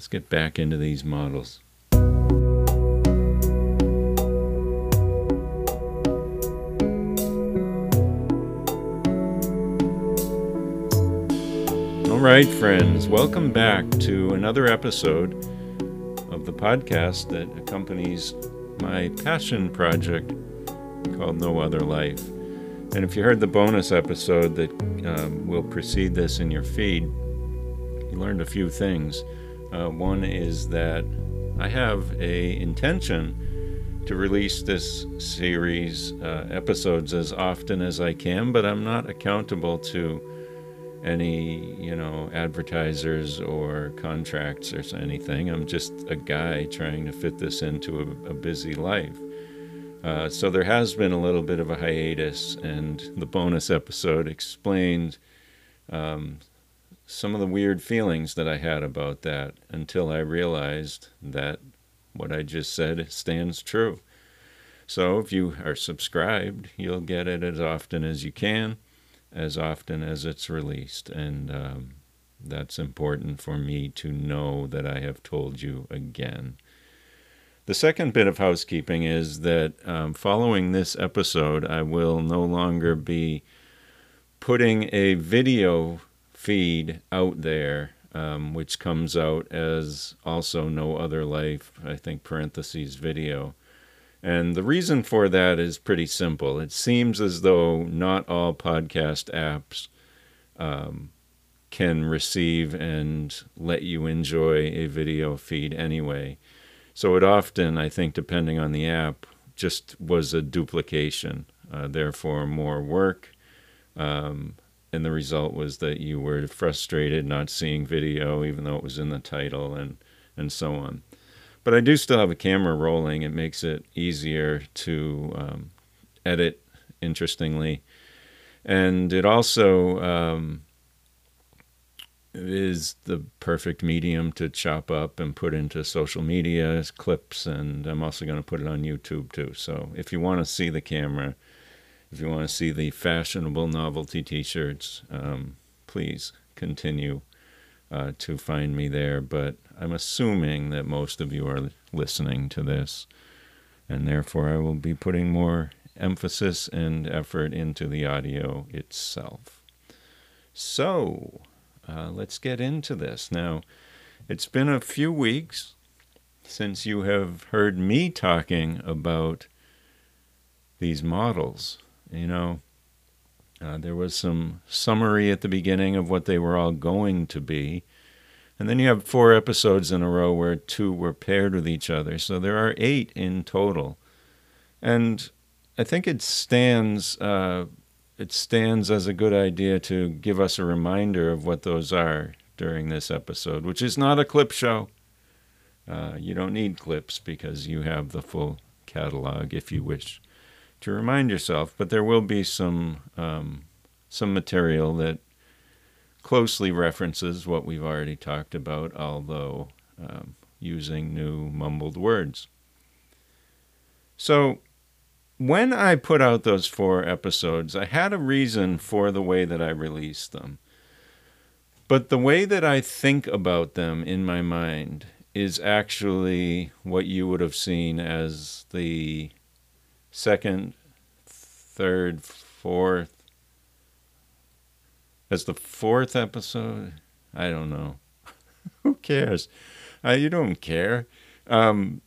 Let's get back into these models. All right, friends, welcome back to another episode of the podcast that accompanies my passion project called No Other Life. And if you heard the bonus episode that um, will precede this in your feed, you learned a few things. Uh, one is that I have a intention to release this series uh, episodes as often as I can, but I'm not accountable to any you know advertisers or contracts or anything. I'm just a guy trying to fit this into a, a busy life. Uh, so there has been a little bit of a hiatus, and the bonus episode explained um, some of the weird feelings that I had about that until I realized that what I just said stands true. So if you are subscribed, you'll get it as often as you can, as often as it's released. And um, that's important for me to know that I have told you again. The second bit of housekeeping is that um, following this episode, I will no longer be putting a video feed out there, um, which comes out as also No Other Life, I think, parentheses video. And the reason for that is pretty simple. It seems as though not all podcast apps um, can receive and let you enjoy a video feed anyway. So it often, I think, depending on the app, just was a duplication, uh, therefore more work. Um, and the result was that you were frustrated not seeing video, even though it was in the title, and and so on. But I do still have a camera rolling. It makes it easier to um, edit, interestingly, and it also um, is the perfect medium to chop up and put into social media clips. And I'm also going to put it on YouTube too. So if you want to see the camera, if you want to see the fashionable novelty t shirts, um, please continue uh, to find me there. But I'm assuming that most of you are listening to this, and therefore I will be putting more emphasis and effort into the audio itself. So, uh, let's get into this. Now, it's been a few weeks since you have heard me talking about these models. You know, uh, there was some summary at the beginning of what they were all going to be. And then you have four episodes in a row where two were paired with each other. So there are eight in total. And I think it stands uh, it stands as a good idea to give us a reminder of what those are during this episode, which is not a clip show. Uh, you don't need clips because you have the full catalog if you wish to remind yourself. But there will be some um, some material that closely references what we've already talked about, although um, using new mumbled words. So when I put out those four episodes, I had a reason for the way that I released them. But the way that I think about them in my mind is actually what you would have seen as the second, third, fourth, as the fourth episode. I don't know. Who cares? Uh, you don't care. Um,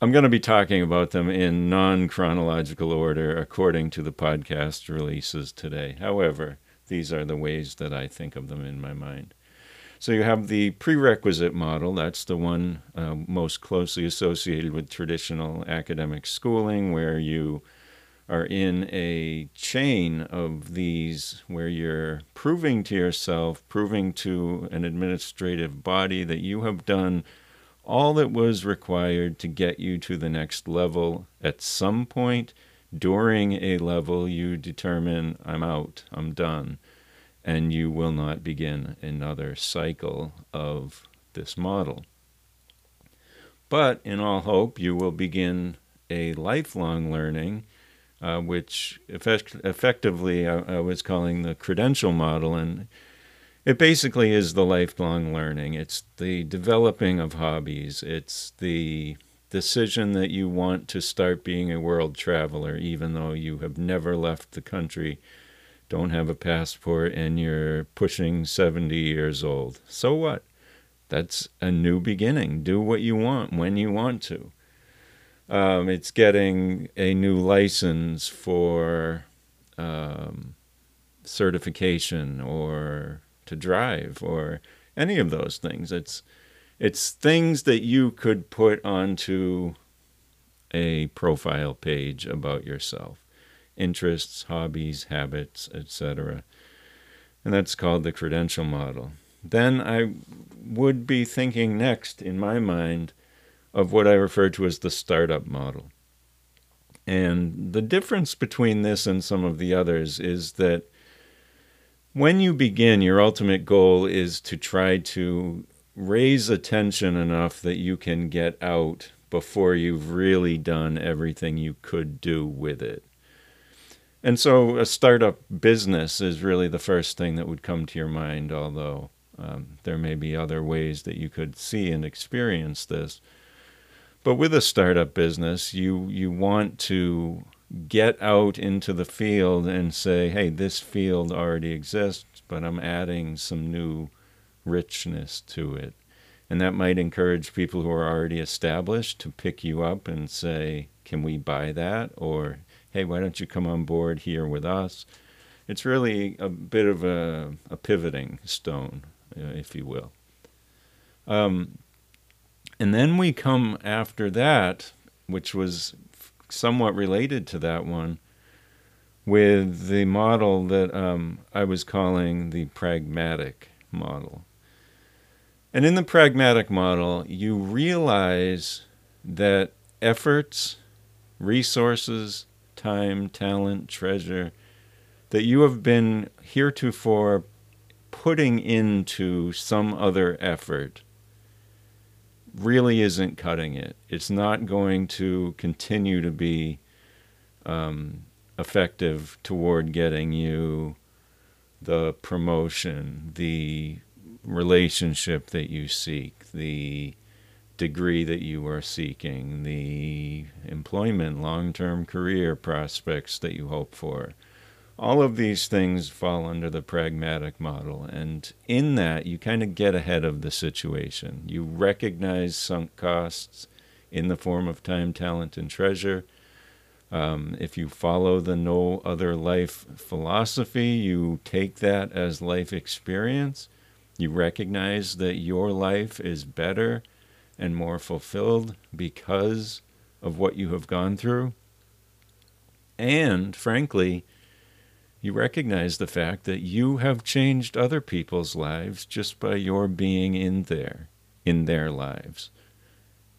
I'm going to be talking about them in non chronological order according to the podcast releases today. However, these are the ways that I think of them in my mind. So you have the prerequisite model, that's the one uh, most closely associated with traditional academic schooling, where you are in a chain of these where you're proving to yourself, proving to an administrative body that you have done all that was required to get you to the next level. At some point during a level you determine i'm out. I'm done and you will not begin another cycle of this model but in all hope you will begin a lifelong learning uh, which effect- effectively I, I was calling the credential model and it basically is the lifelong learning. It's the developing of hobbies. It's the decision that you want to start being a world traveler, even though you have never left the country, don't have a passport, and you're pushing 70 years old. So what? That's a new beginning. Do what you want when you want to. Um, it's getting a new license for um, certification or to drive or any of those things. It's it's things that you could put onto a profile page about yourself interests, hobbies, habits, etc. And that's called the credential model. Then I would be thinking next in my mind of what I refer to as the startup model. And the difference between this and some of the others is that when you begin, your ultimate goal is to try to raise attention enough that you can get out before you've really done everything you could do with it. And so a startup business is really the first thing that would come to your mind, although um, there may be other ways that you could see and experience this. But with a startup business, you you want to get out into the field and say, "Hey, this field already exists, but I'm adding some new richness to it." And that might encourage people who are already established to pick you up and say, "Can we buy that?" or "Hey, why don't you come on board here with us?" It's really a bit of a, a pivoting stone, uh, if you will. Um, and then we come after that, which was somewhat related to that one, with the model that um, I was calling the pragmatic model. And in the pragmatic model, you realize that efforts, resources, time, talent, treasure that you have been heretofore putting into some other effort really isn't cutting it. It's not going to continue to be um, effective toward getting you the promotion, the relationship that you seek, the degree that you are seeking, the employment, long term career prospects that you hope for. All of these things fall under the pragmatic model. And in that, you kind of get ahead of the situation. You recognize sunk costs in the form of time, talent, and treasure. Um, if you follow the no other life philosophy, you take that as life experience. You recognize that your life is better and more fulfilled because of what you have gone through. And frankly, you recognize the fact that you have changed other people's lives just by your being in there, in their lives.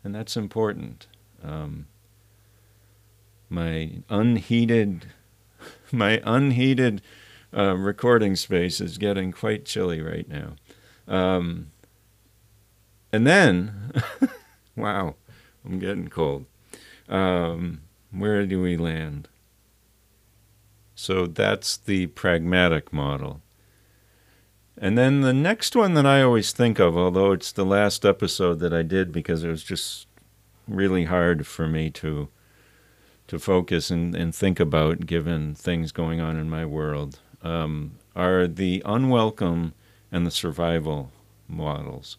And that's important. Um, my unheated, my unheated uh, recording space is getting quite chilly right now. Um, and then, wow, I'm getting cold. Um, where do we land? So that's the pragmatic model. And then the next one that I always think of, although it's the last episode that I did because it was just really hard for me to to focus and, and think about given things going on in my world, um, are the unwelcome and the survival models.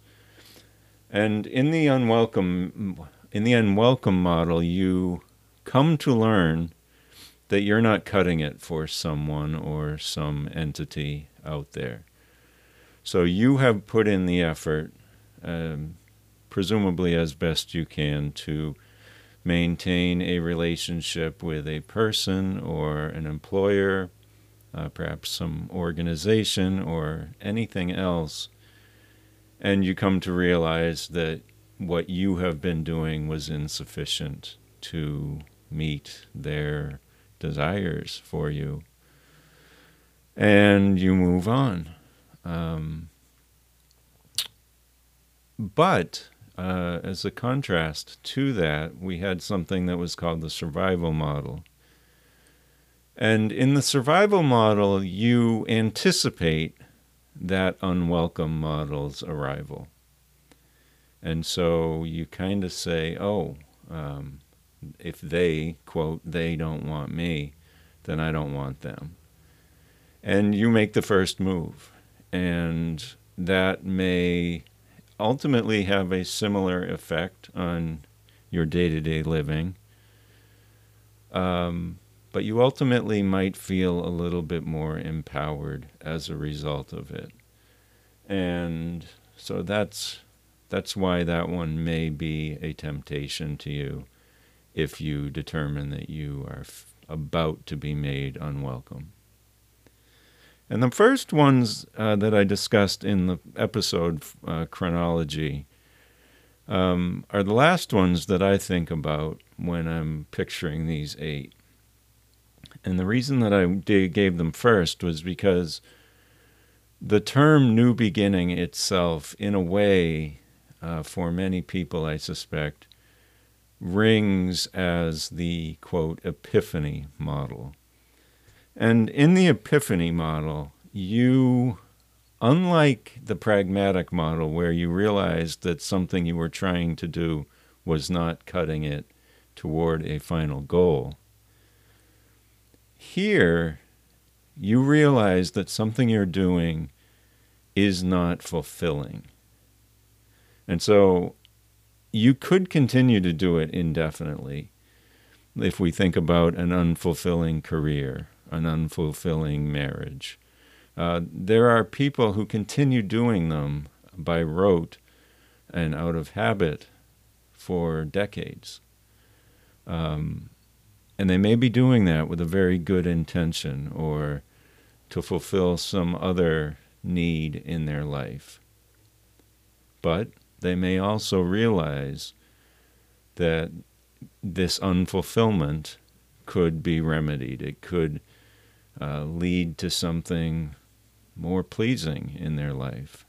And in the unwelcome in the unwelcome model, you come to learn that you're not cutting it for someone or some entity out there. So you have put in the effort, um, presumably as best you can, to maintain a relationship with a person or an employer, uh, perhaps some organization or anything else. And you come to realize that what you have been doing was insufficient to meet their desires for you. And you move on. Um, but uh, as a contrast to that, we had something that was called the survival model. And in the survival model, you anticipate that unwelcome model's arrival. And so you kind of say, oh, um, if they, quote, they don't want me, then I don't want them. And you make the first move. And that may ultimately have a similar effect on your day to day living. Um, but you ultimately might feel a little bit more empowered as a result of it. And so that's that's why that one may be a temptation to you if you determine that you are f- about to be made unwelcome. And the first ones uh, that I discussed in the episode uh, chronology um, are the last ones that I think about when I'm picturing these eight. And the reason that I gave them first was because the term new beginning itself, in a way, uh, for many people, I suspect, rings as the quote epiphany model. And in the epiphany model, you, unlike the pragmatic model where you realized that something you were trying to do was not cutting it toward a final goal, here, you realize that something you're doing is not fulfilling. And so you could continue to do it indefinitely if we think about an unfulfilling career, an unfulfilling marriage. Uh, there are people who continue doing them by rote and out of habit for decades. Um, and they may be doing that with a very good intention or to fulfill some other need in their life. But they may also realize that this unfulfillment could be remedied. It could uh, lead to something more pleasing in their life.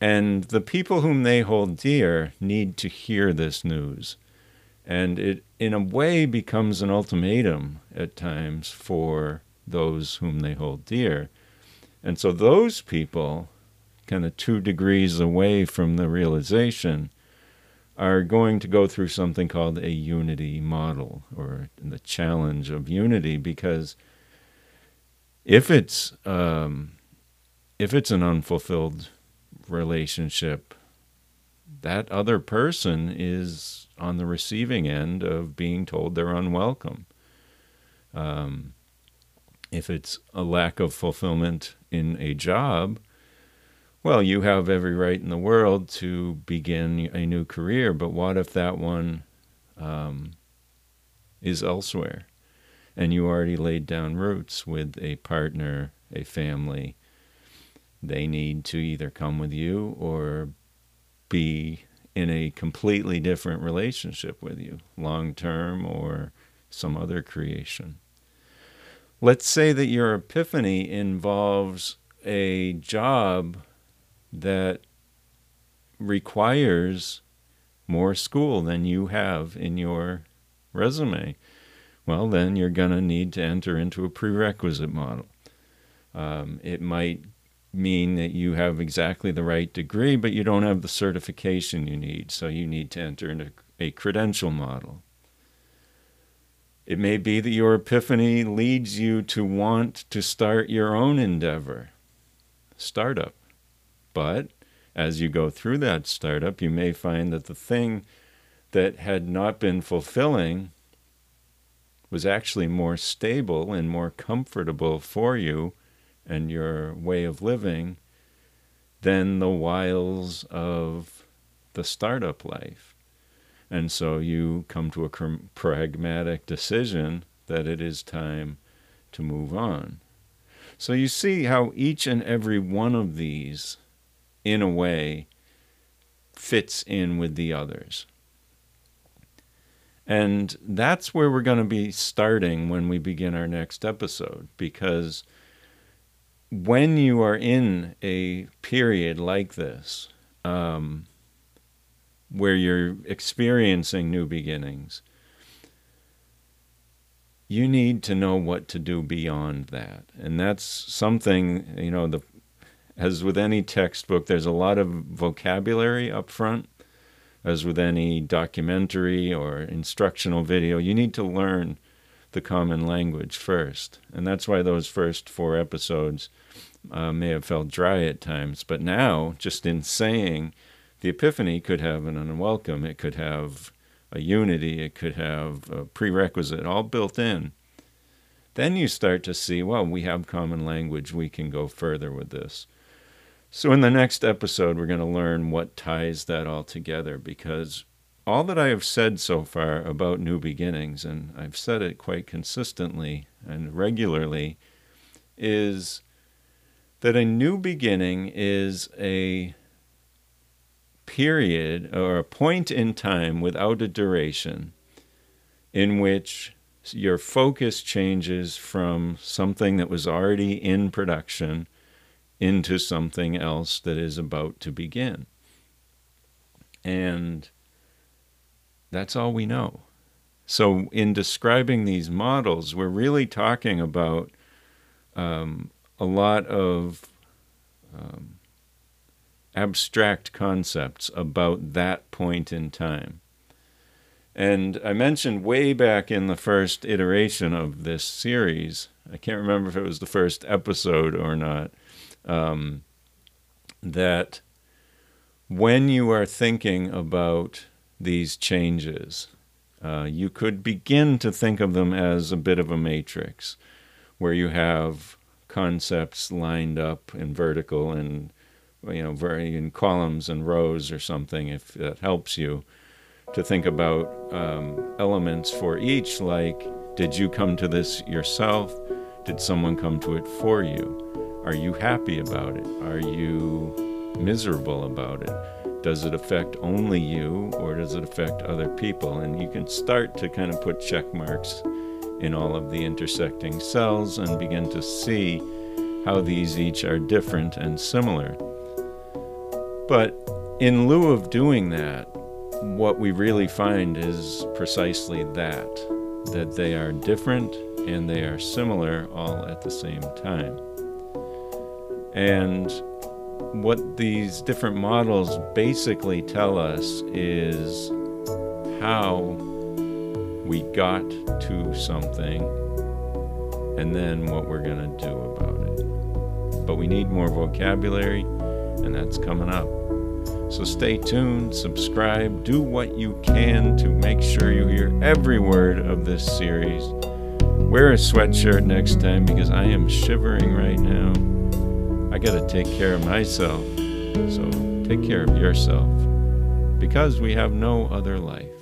And the people whom they hold dear need to hear this news. And it, in a way, becomes an ultimatum at times for those whom they hold dear. And so those people, kind of two degrees away from the realization, are going to go through something called a unity model or the challenge of unity because if it's um, if it's an unfulfilled relationship that other person is on the receiving end of being told they're unwelcome. Um, if it's a lack of fulfillment in a job, well, you have every right in the world to begin a new career, but what if that one um, is elsewhere and you already laid down roots with a partner, a family? They need to either come with you or be in a completely different relationship with you, long term or some other creation. Let's say that your epiphany involves a job that requires more school than you have in your resume. Well, then you're going to need to enter into a prerequisite model. Um, it might mean that you have exactly the right degree, but you don't have the certification you need, so you need to enter into a credential model. It may be that your epiphany leads you to want to start your own endeavor, startup. But as you go through that startup, you may find that the thing that had not been fulfilling was actually more stable and more comfortable for you and your way of living than the wiles of the startup life. And so you come to a pragmatic decision that it is time to move on. So you see how each and every one of these, in a way, fits in with the others. And that's where we're going to be starting when we begin our next episode, because when you are in a period like this, um, where you're experiencing new beginnings, you need to know what to do beyond that. And that's something, you know, the as with any textbook, there's a lot of vocabulary up front. As with any documentary or instructional video, you need to learn the common language first. And that's why those first four episodes uh, may have felt dry at times. But now, just in saying the Epiphany could have an unwelcome, it could have a unity, it could have a prerequisite, all built in. Then you start to see, well, we have common language, we can go further with this. So, in the next episode, we're going to learn what ties that all together because all that I have said so far about new beginnings, and I've said it quite consistently and regularly, is that a new beginning is a period or a point in time without a duration in which your focus changes from something that was already in production into something else that is about to begin. And that's all we know. So, in describing these models, we're really talking about um, a lot of um, abstract concepts about that point in time. And I mentioned way back in the first iteration of this series, I can't remember if it was the first episode or not, um, that when you are thinking about these changes, uh, you could begin to think of them as a bit of a matrix where you have concepts lined up in vertical and you know very in columns and rows or something if that helps you to think about um, elements for each like did you come to this yourself? Did someone come to it for you? Are you happy about it? Are you miserable about it does it affect only you or does it affect other people and you can start to kind of put check marks in all of the intersecting cells and begin to see how these each are different and similar but in lieu of doing that, what we really find is precisely that that they are different and they are similar all at the same time. And what these different models basically tell us is how we got to something and then what we're going to do about it. But we need more vocabulary, and that's coming up. So stay tuned, subscribe, do what you can to make sure you hear every word of this series. Wear a sweatshirt next time because I am shivering right now. I got to take care of myself. So take care of yourself because we have no other life.